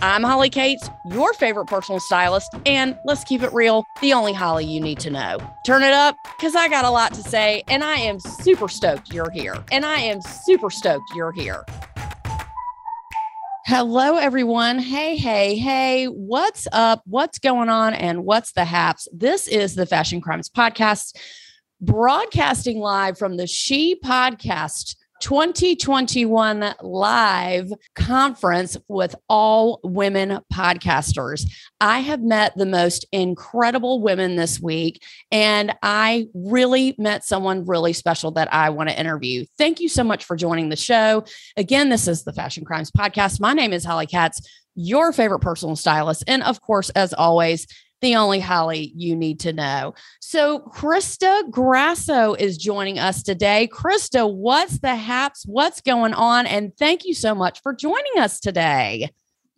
I'm Holly Cates, your favorite personal stylist, and let's keep it real, the only Holly you need to know. Turn it up because I got a lot to say, and I am super stoked you're here. And I am super stoked you're here. Hello, everyone. Hey, hey, hey, what's up? What's going on? And what's the haps? This is the Fashion Crimes Podcast, broadcasting live from the She Podcast 2021 live conference with all women podcasters. I have met the most incredible women this week, and I really met someone really special that I want to interview. Thank you so much for joining the show. Again, this is the Fashion Crimes Podcast. My name is Holly Katz, your favorite personal stylist. And of course, as always, the only Holly you need to know. So, Crista Grasso is joining us today. Crista, what's the haps? What's going on? And thank you so much for joining us today.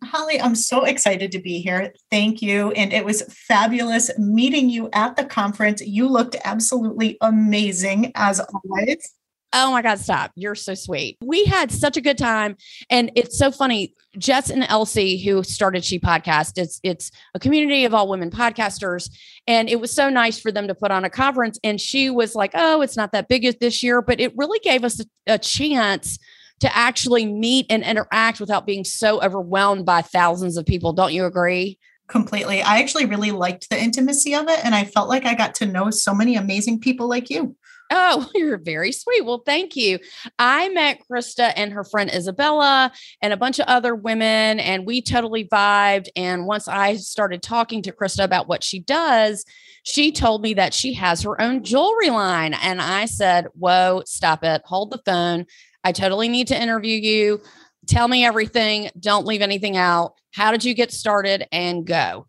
Holly, I'm so excited to be here. Thank you. And it was fabulous meeting you at the conference. You looked absolutely amazing as always. Oh my God, stop. You're so sweet. We had such a good time. And it's so funny. Jess and Elsie, who started She Podcast, it's it's a community of all women podcasters. And it was so nice for them to put on a conference. And she was like, Oh, it's not that big this year, but it really gave us a, a chance to actually meet and interact without being so overwhelmed by thousands of people. Don't you agree? Completely. I actually really liked the intimacy of it. And I felt like I got to know so many amazing people like you. Oh, you're very sweet. Well, thank you. I met Crista and her friend Isabella and a bunch of other women, and we totally vibed. And once I started talking to Crista about what she does, she told me that she has her own jewelry line. And I said, Whoa, stop it. Hold the phone. I totally need to interview you. Tell me everything. Don't leave anything out. How did you get started? And go.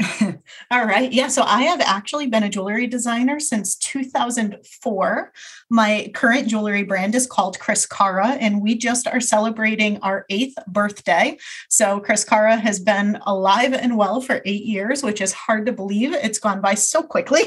All right. Yeah. So I have actually been a jewelry designer since 2004. My current jewelry brand is called Criscara, and we just are celebrating our eighth birthday. So Criscara has been alive and well for eight years, which is hard to believe. It's gone by so quickly.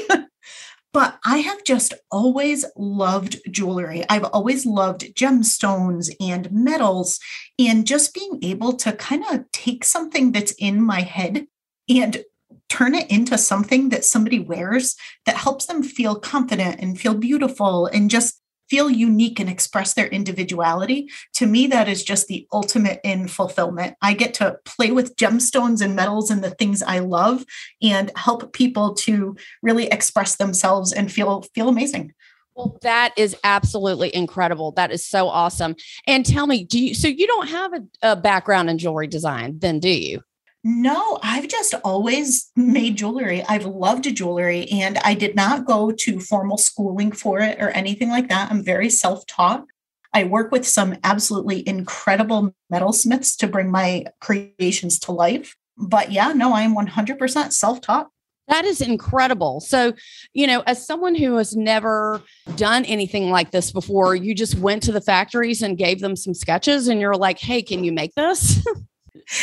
but I have just always loved jewelry. I've always loved gemstones and metals, and just being able to kind of take something that's in my head and turn it into something that somebody wears that helps them feel confident and feel beautiful and just feel unique and express their individuality. To me, that is just the ultimate in fulfillment. I get to play with gemstones and metals and the things I love and help people to really express themselves and feel feel amazing. Well, that is absolutely incredible. That is so awesome. And tell me, do you so you don't have a, a background in jewelry design, then do you? No, I've just always made jewelry. I've loved jewelry and I did not go to formal schooling for it or anything like that. I'm very self taught. I work with some absolutely incredible metalsmiths to bring my creations to life. But yeah, no, I am 100% self taught. That is incredible. So, you know, as someone who has never done anything like this before, you just went to the factories and gave them some sketches and you're like, hey, can you make this?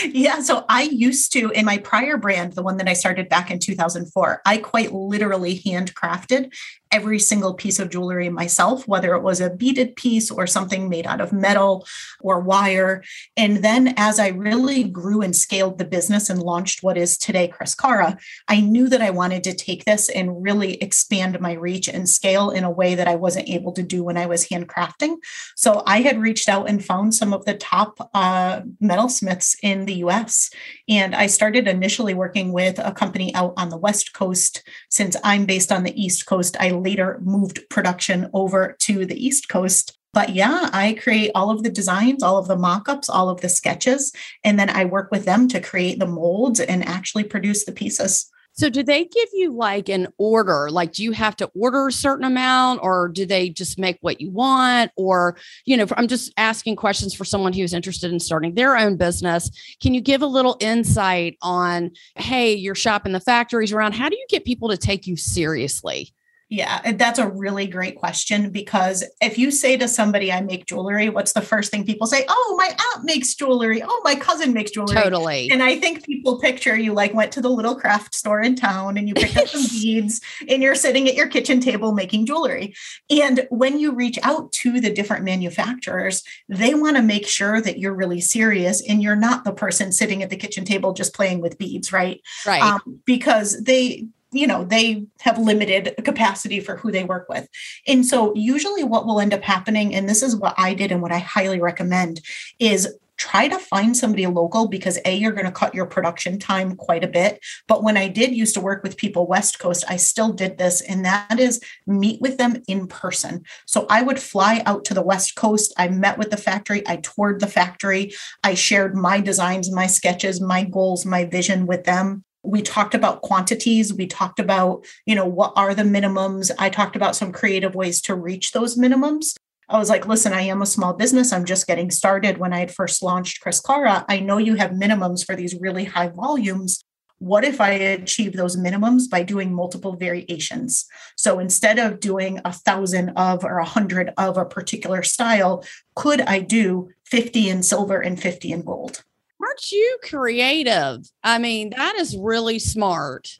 yeah. So I used to, in my prior brand, the one that I started back in 2004, I quite literally handcrafted every single piece of jewelry myself, whether it was a beaded piece or something made out of metal or wire. And then as I really grew and scaled the business and launched what is today Criscara, I knew that I wanted to take this and really expand my reach and scale in a way that I wasn't able to do when I was handcrafting. So I had reached out and found some of the top uh, metalsmiths in the US. And I started initially working with a company out on the West Coast. Since I'm based on the East Coast, I later moved production over to the East Coast. But yeah, I create all of the designs, all of the mock ups, all of the sketches, and then I work with them to create the molds and actually produce the pieces. So, do they give you like an order? Like, do you have to order a certain amount or do they just make what you want? Or, you know, I'm just asking questions for someone who's interested in starting their own business. Can you give a little insight on, hey, you're shopping the factories around? How do you get people to take you seriously? Yeah, that's a really great question because if you say to somebody, I make jewelry, what's the first thing people say? Oh, my aunt makes jewelry. Oh, my cousin makes jewelry. Totally. And I think people picture you like went to the little craft store in town and you picked up some beads and you're sitting at your kitchen table making jewelry. And when you reach out to the different manufacturers, they want to make sure that you're really serious and you're not the person sitting at the kitchen table just playing with beads, right? Right. Um, because they you know they have limited capacity for who they work with. And so usually what will end up happening and this is what i did and what i highly recommend is try to find somebody local because a you're going to cut your production time quite a bit. But when i did used to work with people west coast i still did this and that is meet with them in person. So i would fly out to the west coast. I met with the factory. I toured the factory. I shared my designs my sketches my goals my vision with them we talked about quantities we talked about you know what are the minimums. I talked about some creative ways to reach those minimums. I was like listen i am a small business. I'm just getting started. When i had first launched Criscara i know you have minimums for these really high volumes. What if i achieve those minimums by doing multiple variations? So instead of doing a thousand of or a hundred of a particular style could i do 50 in silver and 50 in gold Aren't you creative? I mean, that is really smart.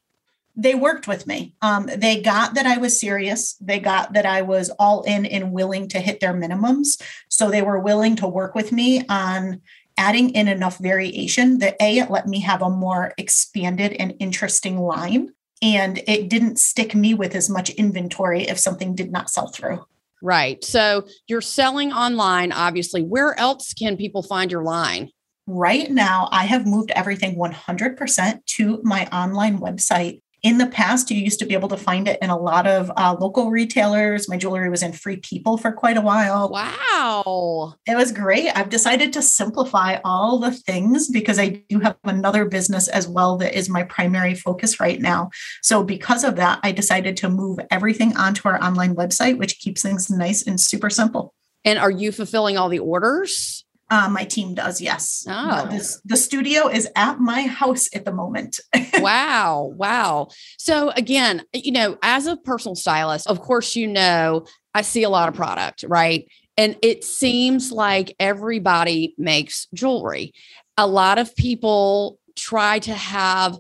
They worked with me. Um, they got that I was serious. They got that I was all in and willing to hit their minimums. So they were willing to work with me on adding in enough variation that A, it let me have a more expanded and interesting line. And it didn't stick me with as much inventory if something did not sell through. Right. So you're selling online, obviously. Where else can people find your line? Right now, I have moved everything 100% to my online website. In the past, you used to be able to find it in a lot of uh, local retailers. My jewelry was in Free People for quite a while. Wow. It was great. I've decided to simplify all the things because I do have another business as well that is my primary focus right now. So, because of that, I decided to move everything onto our online website, which keeps things nice and super simple. And are you fulfilling all the orders? Uh, my team does, yes. Oh. This, the studio is at my house at the moment. wow. Wow. So, again, you know, as a personal stylist, of course, you know, I see a lot of product, right? And it seems like everybody makes jewelry. A lot of people try to have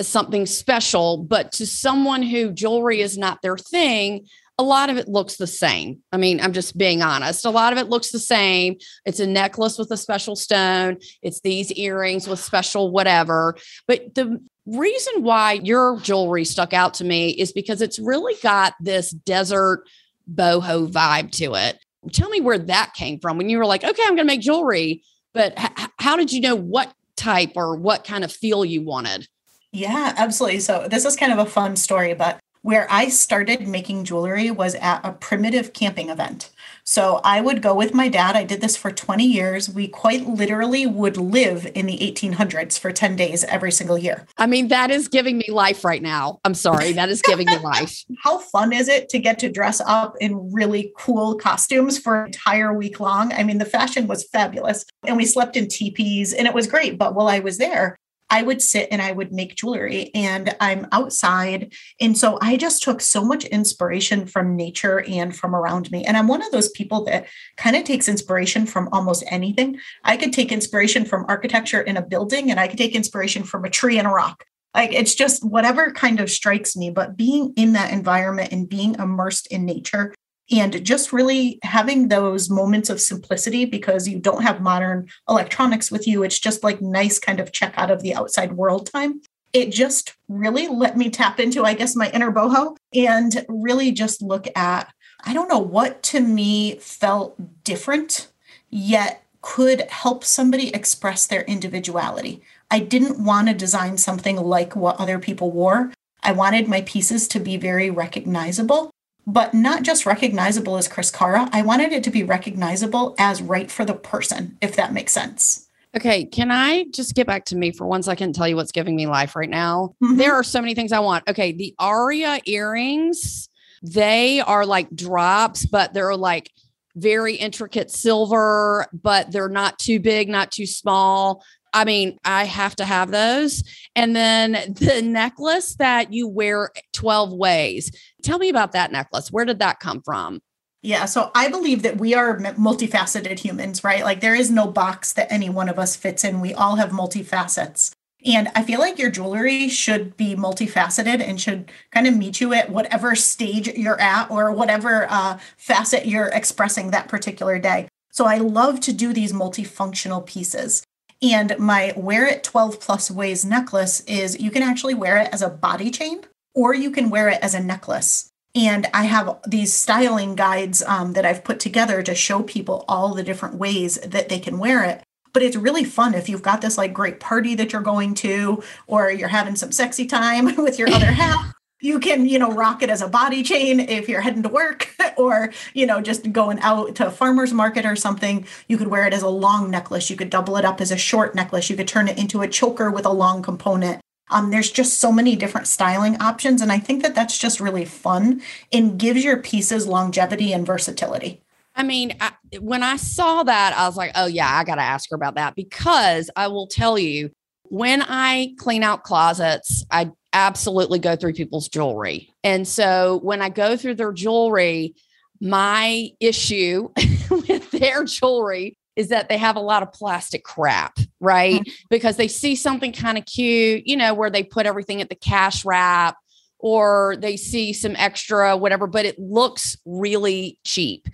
something special, but to someone who jewelry is not their thing, a lot of it looks the same. I mean, I'm just being honest. A lot of it looks the same. It's a necklace with a special stone, it's these earrings with special whatever. But the reason why your jewelry stuck out to me is because it's really got this desert boho vibe to it. Tell me where that came from when you were like, okay, I'm going to make jewelry. But h- how did you know what type or what kind of feel you wanted? Yeah, absolutely. So, this is kind of a fun story, but where I started making jewelry was at a primitive camping event. So I would go with my dad. I did this for 20 years. We quite literally would live in the 1800s for 10 days every single year. I mean, that is giving me life right now. I'm sorry. That is giving me life. How fun is it to get to dress up in really cool costumes for an entire week long? I mean, the fashion was fabulous. And we slept in teepees and it was great. But while I was there, I would sit and I would make jewelry and I'm outside. And so I just took so much inspiration from nature and from around me. And I'm one of those people that kind of takes inspiration from almost anything. I could take inspiration from architecture in a building and I could take inspiration from a tree and a rock. Like it's just whatever kind of strikes me, but being in that environment and being immersed in nature and just really having those moments of simplicity because you don't have modern electronics with you. It's just like nice kind of check out of the outside world time. It just really let me tap into, I guess, my inner boho and really just look at, I don't know what to me felt different, yet could help somebody express their individuality. I didn't want to design something like what other people wore. I wanted my pieces to be very recognizable but not just recognizable as Criscara. I wanted it to be recognizable as right for the person, if that makes sense. Okay, can I just get back to me for one second and tell you what's giving me life right now? Mhm. There are so many things I want. Okay, the Aria earrings, they are like drops, but they're like very intricate silver, but they're not too big, not too small. I mean, I have to have those. And then the necklace that you wear 12 ways. Tell me about that necklace. Where did that come from? Yeah, so I believe that we are multifaceted humans, right? Like there is no box that any one of us fits in. We all have multifacets. And I feel like your jewelry should be multifaceted and should kind of meet you at whatever stage you're at or whatever uh, facet you're expressing that particular day. So I love to do these multifunctional pieces. And my wear it 12 plus ways necklace is you can actually wear it as a body chain or you can wear it as a necklace. And I have these styling guides um, that I've put together to show people all the different ways that they can wear it. But it's really fun if you've got this like great party that you're going to, or you're having some sexy time with your other half. You can, you know, rock it as a body chain if you're heading to work or, you know, just going out to a farmer's market or something. You could wear it as a long necklace. You could double it up as a short necklace. You could turn it into a choker with a long component. Um, there's just so many different styling options. And I think that that's just really fun and gives your pieces longevity and versatility. I mean, I, when I saw that, I was like, oh, yeah, I got to ask her about that because I will tell you, when I clean out closets, I absolutely go through people's jewelry. And so when I go through their jewelry, my issue with their jewelry is that they have a lot of plastic crap, right? Mm-hmm. Because they see something kind of cute, you know, where they put everything at the cash wrap or they see some extra whatever, but it looks really cheap.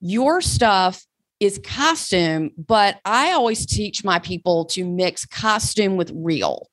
Your stuff is costume, but I always teach my people to mix costume with real.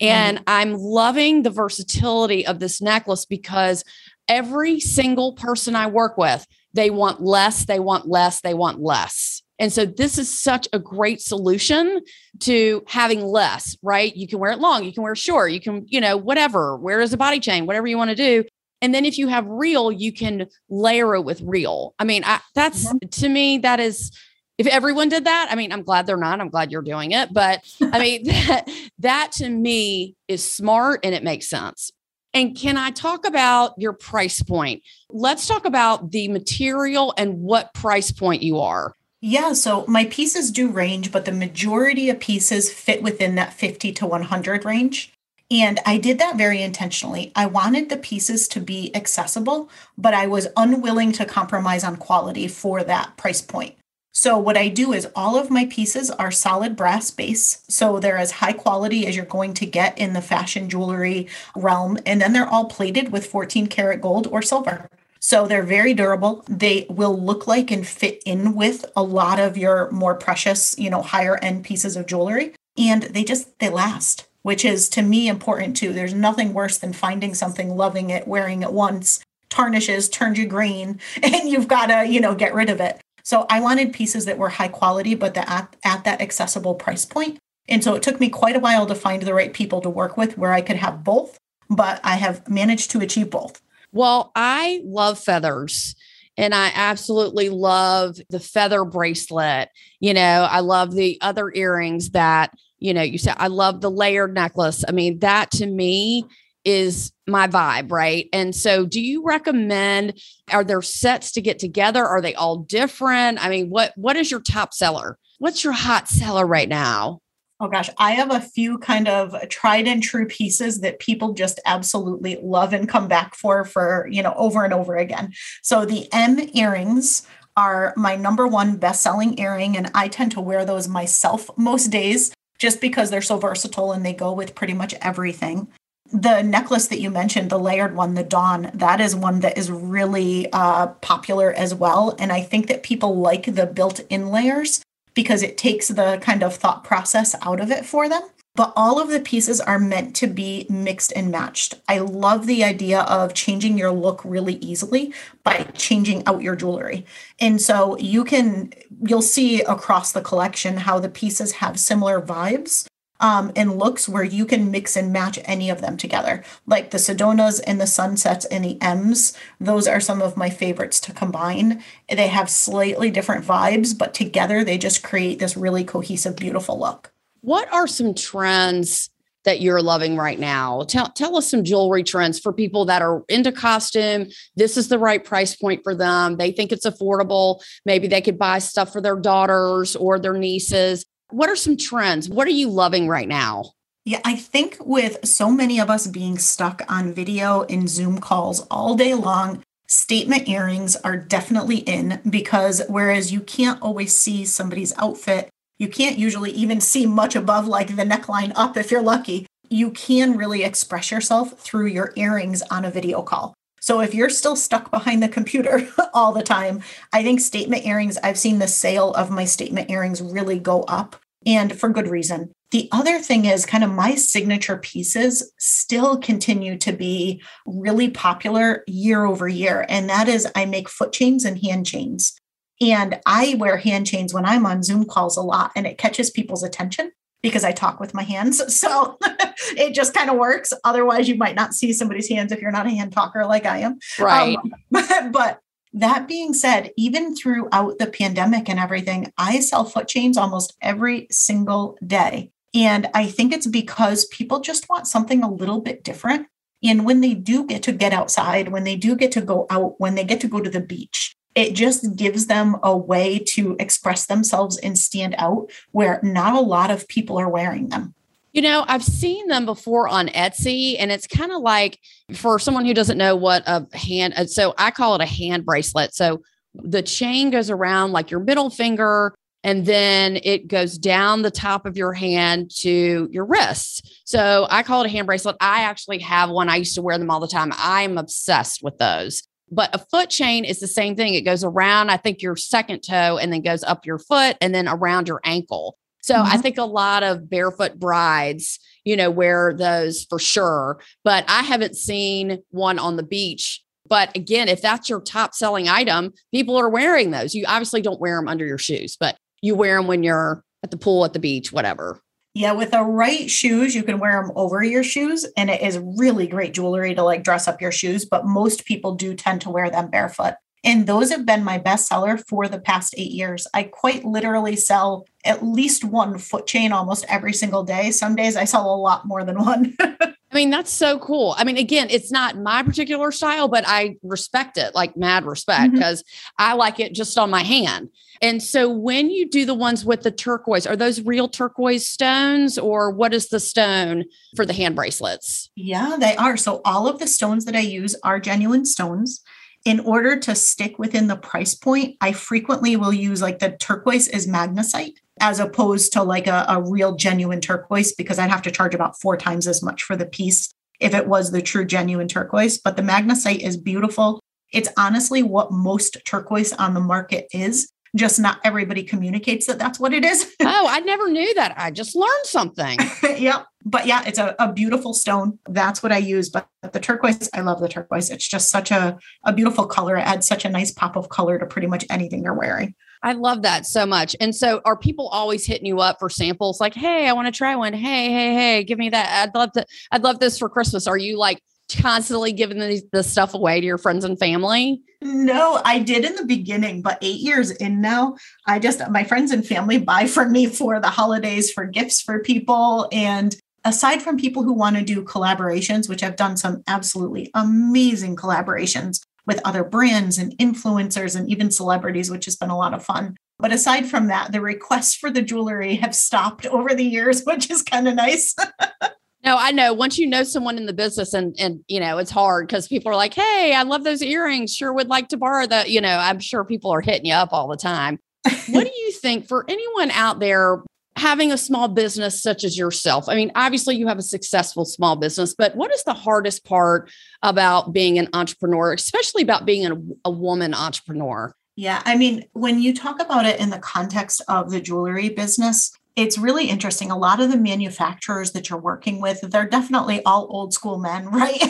And mm-hmm. I'm loving the versatility of this necklace because every single person I work with, they want less, they want less, they want less. And so this is such a great solution to having less, right? You can wear it long, you can wear it short, you can, you know, whatever, wear as a body chain, whatever you want to do. And then if you have real, you can layer it with real. I mean, I, that's mm-hmm. to me, that is, if everyone did that, I mean, I'm glad they're not. I'm glad you're doing it. But I mean, that, that to me is smart and it makes sense. And can I talk about your price point? Let's talk about the material and what price point you are. Yeah, so my pieces do range, but the majority of pieces fit within that 50 to 100 range. And I did that very intentionally. I wanted the pieces to be accessible, but I was unwilling to compromise on quality for that price point. So, what I do is all of my pieces are solid brass base. So, they're as high quality as you're going to get in the fashion jewelry realm. And then they're all plated with 14 karat gold or silver. So they're very durable. They will look like and fit in with a lot of your more precious, you know, higher end pieces of jewelry. And they just, they last, which is to me important too. There's nothing worse than finding something, loving it, wearing it once, tarnishes, turns you green, and you've got to, you know, get rid of it. So I wanted pieces that were high quality, but that at, at that accessible price point. And so it took me quite a while to find the right people to work with where I could have both, but I have managed to achieve both. Well, I love feathers and I absolutely love the feather bracelet. You know, I love the other earrings that, you know, you said I love the layered necklace. I mean, that to me is my vibe, right? And so do you recommend are there sets to get together? Are they all different? I mean, what what is your top seller? What's your hot seller right now? Oh gosh, I have a few kind of tried and true pieces that people just absolutely love and come back for for, you know, over and over again. So the M earrings are my number one best-selling earring and I tend to wear those myself most days just because they're so versatile and they go with pretty much everything. The necklace that you mentioned, the layered one, the Dawn, that is one that is really uh, popular as well. And I think that people like the built in layers because it takes the kind of thought process out of it for them. But all of the pieces are meant to be mixed and matched. I love the idea of changing your look really easily by changing out your jewelry. And so you can, you'll see across the collection how the pieces have similar vibes, um, and looks where you can mix and match any of them together. Like the Sedonas and the Sunsets and the M's, those are some of my favorites to combine. They have slightly different vibes, but together they just create this really cohesive, beautiful look. What are some trends that you're loving right now? Tell tell us some jewelry trends for people that are into costume. This is the right price point for them. They think it's affordable. Maybe they could buy stuff for their daughters or their nieces. What are some trends? What are you loving right now? Yeah, I think with so many of us being stuck on video and Zoom calls all day long, statement earrings are definitely in because whereas you can't always see somebody's outfit, you can't usually even see much above like the neckline up if you're lucky. You can really express yourself through your earrings on a video call. So if you're still stuck behind the computer all the time, I think statement earrings, I've seen the sale of my statement earrings really go up and for good reason. The other thing is kind of my signature pieces still continue to be really popular year over year. And that is I make foot chains and hand chains. And I wear hand chains when I'm on Zoom calls a lot and it catches people's attention because I talk with my hands. So it just kind of works. Otherwise, you might not see somebody's hands if you're not a hand talker like I am. Right. Um, but that being said, even throughout the pandemic and everything, I sell foot chains almost every single day. And I think it's because people just want something a little bit different. And when they do get to get outside, when they do get to go out, when they get to go to the beach, it just gives them a way to express themselves and stand out where not a lot of people are wearing them. You know, I've seen them before on Etsy, and it's kind of like for someone who doesn't know what a hand, uh, so I call it a hand bracelet. So the chain goes around like your middle finger, and then it goes down the top of your hand to your wrists. So I call it a hand bracelet. I actually have one. I used to wear them all the time. I'm obsessed with those. But a foot chain is the same thing. It goes around, I think, your second toe and then goes up your foot and then around your ankle. So mm-hmm. I think a lot of barefoot brides, you know, wear those for sure. But I haven't seen one on the beach. But again, if that's your top selling item, people are wearing those. You obviously don't wear them under your shoes, but you wear them when you're at the pool, at the beach, whatever. Yeah, with the right shoes, you can wear them over your shoes, and it is really great jewelry to like dress up your shoes. But most people do tend to wear them barefoot. And those have been my best seller for the past eight years. I quite literally sell at least one foot chain almost every single day. Some days I sell a lot more than one. I mean, that's so cool. I mean, again, it's not my particular style, but I respect it like mad respect because mm-hmm. I like it just on my hand. And so when you do the ones with the turquoise, are those real turquoise stones or what is the stone for the hand bracelets? Yeah, they are. So all of the stones that I use are genuine stones. In order to stick within the price point, I frequently will use like the turquoise is magnesite as opposed to like a, a real genuine turquoise because I'd have to charge about four times as much for the piece if it was the true genuine turquoise. But the magnesite is beautiful. It's honestly what most turquoise on the market is just not everybody communicates that that's what it is. oh, I never knew that. I just learned something. yep. But yeah, it's a, a, beautiful stone. That's what I use. But the turquoise, I love the turquoise. It's just such a, a beautiful color. It adds such a nice pop of color to pretty much anything you're wearing. I love that so much. And so are people always hitting you up for samples like, hey, I want to try one. Hey, hey, hey, give me that. I'd love to, I'd love this for Christmas. Are you like constantly giving the, the stuff away to your friends and family? No, I did in the beginning, but eight years in now, I just, my friends and family buy from me for the holidays, for gifts for people. And aside from people who want to do collaborations, which I've done some absolutely amazing collaborations with other brands and influencers and even celebrities, which has been a lot of fun. But aside from that, the requests for the jewelry have stopped over the years, which is kind of nice. No, I know. Once you know someone in the business, and and you know, it's hard because people are like, "Hey, I love those earrings. Sure, would like to borrow that." You know, I'm sure people are hitting you up all the time. what do you think for anyone out there having a small business such as yourself? I mean, obviously you have a successful small business, but what is the hardest part about being an entrepreneur, especially about being a, a woman entrepreneur? Yeah, I mean, when you talk about it in the context of the jewelry business, it's really interesting. A lot of the manufacturers that you're working with, they're definitely all old school men, right?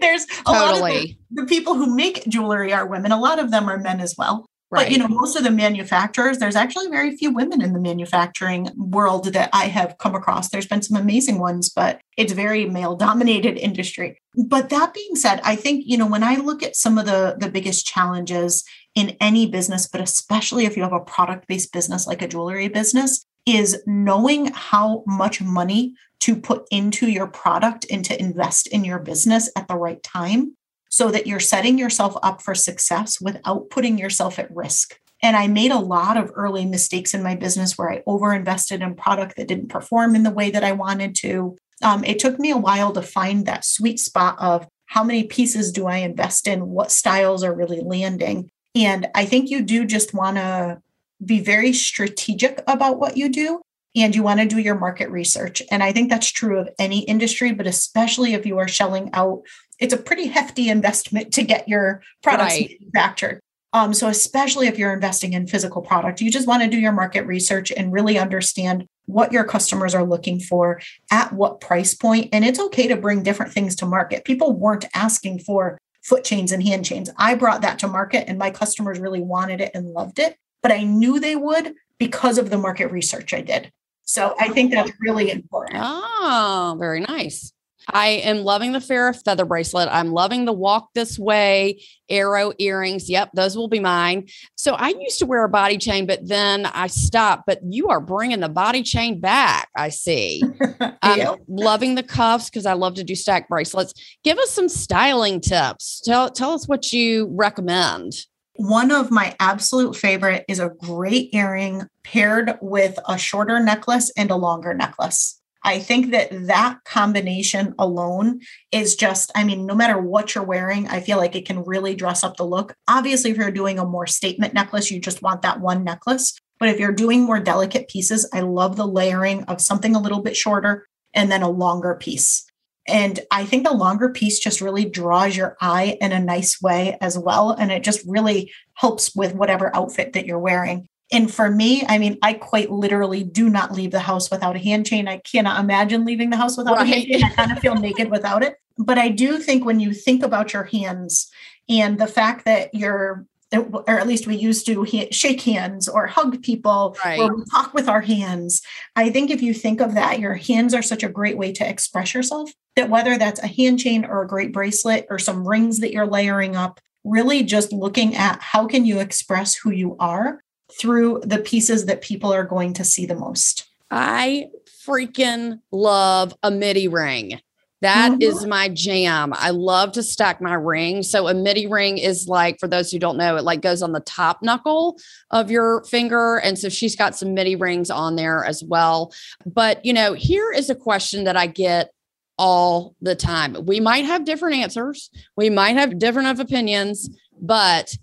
there's a totally. lot of the, the people who make jewelry are women. A lot of them are men as well. Right. But you know, most of the manufacturers, there's actually very few women in the manufacturing world that I have come across. There's been some amazing ones, but it's very male dominated industry. But that being said, I think, you know, when I look at some of the the biggest challenges in any business, but especially if you have a product-based business like a jewelry business, is knowing how much money to put into your product and to invest in your business at the right time so that you're setting yourself up for success without putting yourself at risk. And I made a lot of early mistakes in my business where I overinvested in product that didn't perform in the way that I wanted to. Um, it took me a while to find that sweet spot of how many pieces do I invest in? What styles are really landing? And I think you do just want to be very strategic about what you do and you want to do your market research. And I think that's true of any industry, but especially if you are shelling out, it's a pretty hefty investment to get your products right. manufactured. Um, so, especially if you're investing in physical product, you just want to do your market research and really understand what your customers are looking for at what price point. And it's okay to bring different things to market. People weren't asking for foot chains and hand chains. I brought that to market, and my customers really wanted it and loved it. But I knew they would because of the market research I did. So I think that's really important. Oh, very nice. I am loving the Farrah feather bracelet. I'm loving the walk this way arrow earrings. Yep, those will be mine. So I used to wear a body chain, but then I stopped. But you are bringing the body chain back. I see. I'm loving the cuffs because I love to do stack bracelets. Give us some styling tips. Tell tell us what you recommend. One of my absolute favorite is a great earring paired with a shorter necklace and a longer necklace. I think that that combination alone is just, I mean, no matter what you're wearing, I feel like it can really dress up the look. Obviously, if you're doing a more statement necklace, you just want that one necklace. But if you're doing more delicate pieces, I love the layering of something a little bit shorter and then a longer piece. And I think the longer piece just really draws your eye in a nice way as well. And it just really helps with whatever outfit that you're wearing. And for me, I mean, I quite literally do not leave the house without a hand chain. I cannot imagine leaving the house without right. a hand chain. I kind of feel naked without it. But I do think when you think about your hands and the fact that you're or at least we used to shake hands or hug people right. or talk with our hands. I think if you think of that, your hands are such a great way to express yourself that whether that's a hand chain or a great bracelet or some rings that you're layering up, really just looking at how can you express who you are through the pieces that people are going to see the most. I freaking love a midi ring. That mm-hmm. is my jam. I love to stack my ring. So a midi ring is like, for those who don't know, it like goes on the top knuckle of your finger. And so she's got some midi rings on there as well. But, you know, here is a question that I get all the time. We might have different answers. We might have different of opinions, but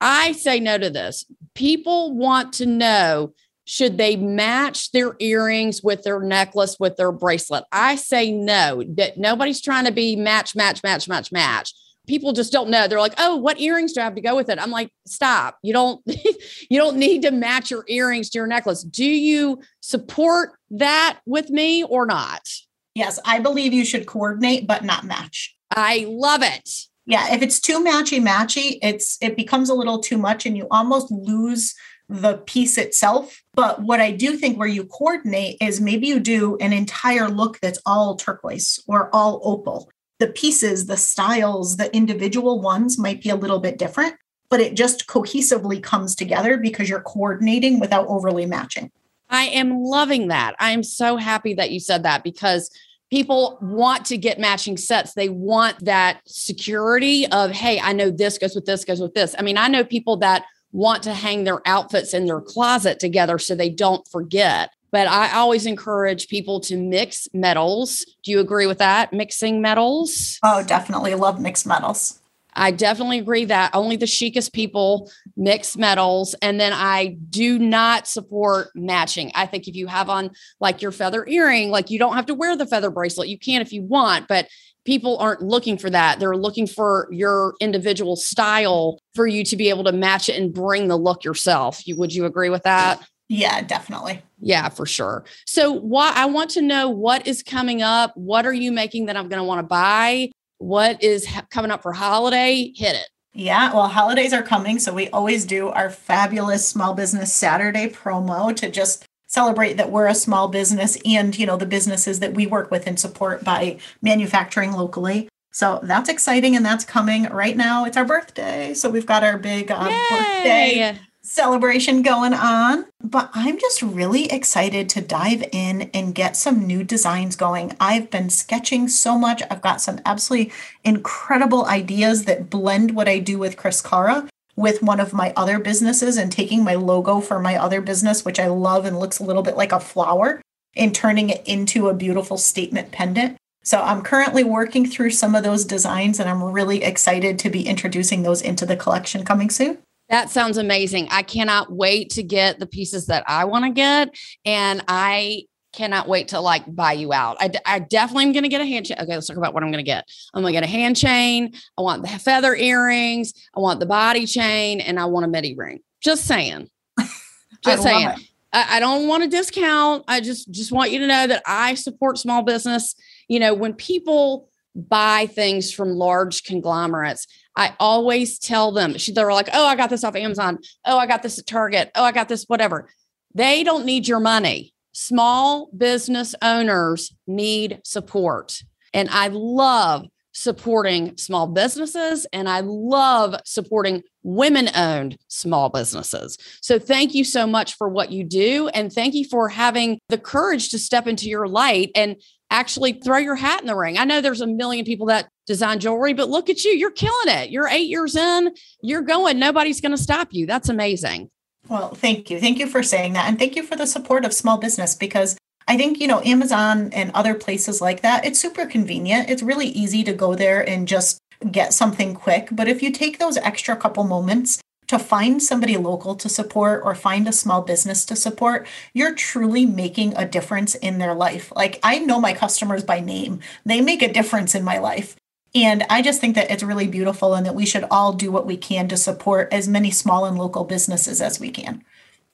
I say no to this. People want to know should they match their earrings with their necklace with their bracelet? I say no that nobody's trying to be match match match match match. People just don't know. They're like oh what earrings do i have to go with it? I'm like stop. You don't you don't need to match your earrings to your necklace. Do you support that with me or not? Yes i believe you should coordinate but not match. I love it. Yeah if it's too matchy matchy it's it becomes a little too much and you almost lose the piece itself. But what I do think where you coordinate is maybe you do an entire look that's all turquoise or all opal. The pieces, the styles, the individual ones might be a little bit different, but it just cohesively comes together because you're coordinating without overly matching. I am loving that. I'm so happy that you said that because people want to get matching sets. They want that security of, hey, I know this goes with this, goes with this. I mean, I know people that want to hang their outfits in their closet together so they don't forget. But I always encourage people to mix metals. Do you agree with that? Mixing metals? Oh, definitely love mixed metals. I definitely agree that only the chicest people mix metals. And then I do not support matching. I think if you have on like your feather earring, like you don't have to wear the feather bracelet. You can if you want, but people aren't looking for that. They're looking for your individual style for you to be able to match it and bring the look yourself. You, would you agree with that? Yeah, definitely. Yeah, for sure. So, what I want to know what is coming up? What are you making that I'm going to want to buy? What is ha- coming up for holiday? Hit it. Yeah, well, holidays are coming. So we always do our fabulous small business Saturday promo to just celebrate that we're a small business and, you know, the businesses that we work with and support by manufacturing locally. So that's exciting and that's coming right now. It's our birthday. So we've got our big uh, birthday celebration going on. But I'm just really excited to dive in and get some new designs going. I've been sketching so much. I've got some absolutely incredible ideas that blend what I do with Criscara with one of my other businesses and taking my logo for my other business, which I love and looks a little bit like a flower, and turning it into a beautiful statement pendant. So I'm currently working through some of those designs and I'm really excited to be introducing those into the collection coming soon. That sounds amazing. I cannot wait to get the pieces that I want to get. And I cannot wait to like buy you out. I, I definitely am going to get a hand chain. Okay, let's talk about what I'm going to get. I'm going to get a hand chain. I want the feather earrings. I want the body chain and I want a midi ring. Just saying. Just saying. I, I don't want a discount. I just just want you to know that I support small business. You know, when people buy things from large conglomerates, I always tell them, they're like, oh, I got this off Amazon. Oh, I got this at Target. Oh, I got this, whatever. They don't need your money. Small business owners need support. And I love supporting small businesses and I love supporting women owned small businesses. So thank you so much for what you do. And thank you for having the courage to step into your light and actually throw your hat in the ring. I know there's a million people that design jewelry, but look at you. You're killing it. You're eight years in, you're going. Nobody's going to stop you. That's amazing. Well, thank you. Thank you for saying that. And thank you for the support of small business because I think, you know, Amazon and other places like that, it's super convenient. It's really easy to go there and just get something quick. But if you take those extra couple moments to find somebody local to support or find a small business to support, you're truly making a difference in their life. Like I know my customers by name, they make a difference in my life. And I just think that it's really beautiful and that we should all do what we can to support as many small and local businesses as we can.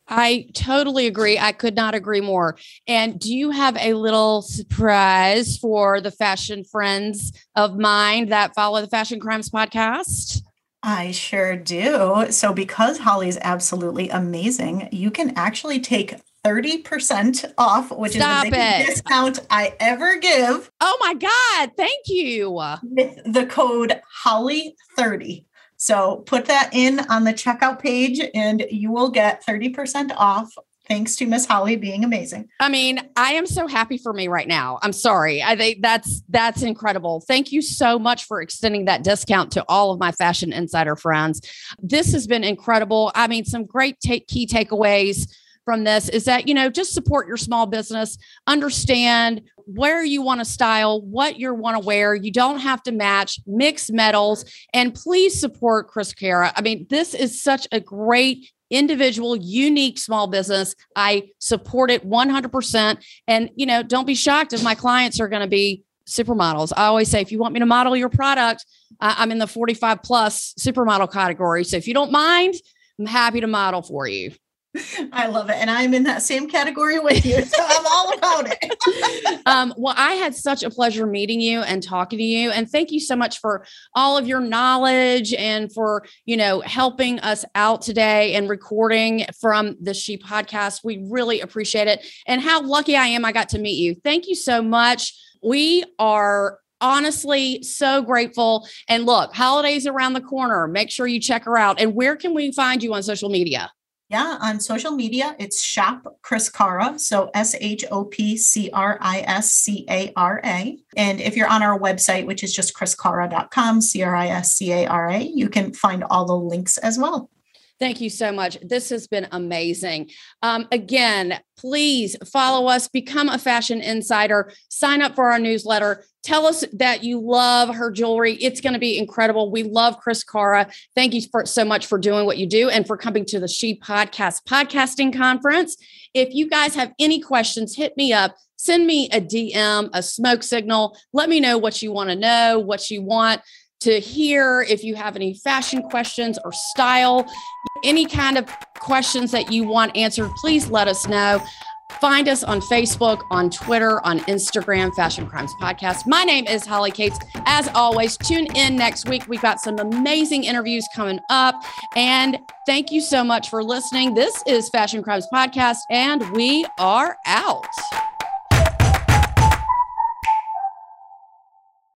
I totally agree. I could not agree more. And do you have a little surprise for the fashion friends of mine that follow the Fashion Crimes podcast? I sure do. So, because Holly's absolutely amazing, you can actually take 30% off, which Stop is the biggest it. discount I ever give. Oh my God. Thank you. With the code Holly30. So put that in on the checkout page and you will get 30% off thanks to Miss Holly being amazing. I mean, I am so happy for me right now. I'm sorry. I think that's that's incredible. Thank you so much for extending that discount to all of my fashion insider friends. This has been incredible. I mean, some great take, key takeaways from this is that you know just support your small business understand where you want to style what you want to wear you don't have to match mix metals and please support Criscara i mean this is such a great individual unique small business. I support it 100% and you know don't be shocked if my clients are going to be supermodels. I always say if you want me to model your product i'm in the 45 plus supermodel category. So if you don't mind i'm happy to model for you I love it. And I'm in that same category with you. So I'm all about it. um, well, I had such a pleasure meeting you and talking to you. And thank you so much for all of your knowledge and for, you know, helping us out today and recording from the She podcast. We really appreciate it. And how lucky I am I got to meet you. Thank you so much. We are honestly so grateful. And look, holidays around the corner. Make sure you check her out. And where can we find you on social media? Yeah, on social media, it's Shop Criscara. So S H O P C R I S C A R A. And if you're on our website, which is just criscara.com, C R I S C A R A, you can find all the links as well. Thank you so much. This has been amazing. Um, again, please follow us, become a fashion insider, sign up for our newsletter. Tell us that you love her jewelry. It's going to be incredible. We love Criscara. Thank you for, so much for doing what you do and for coming to the She Podcast podcasting conference. If you guys have any questions, hit me up. Send me a DM, a smoke signal. Let me know what you want to know, what you want to hear if you have any fashion questions or style, any kind of questions that you want answered, please let us know. Find us on Facebook, on Twitter, on Instagram, Fashion Crimes Podcast. My name is Holly Cates. As always, tune in next week. We've got some amazing interviews coming up. And thank you so much for listening. This is Fashion Crimes Podcast, and we are out.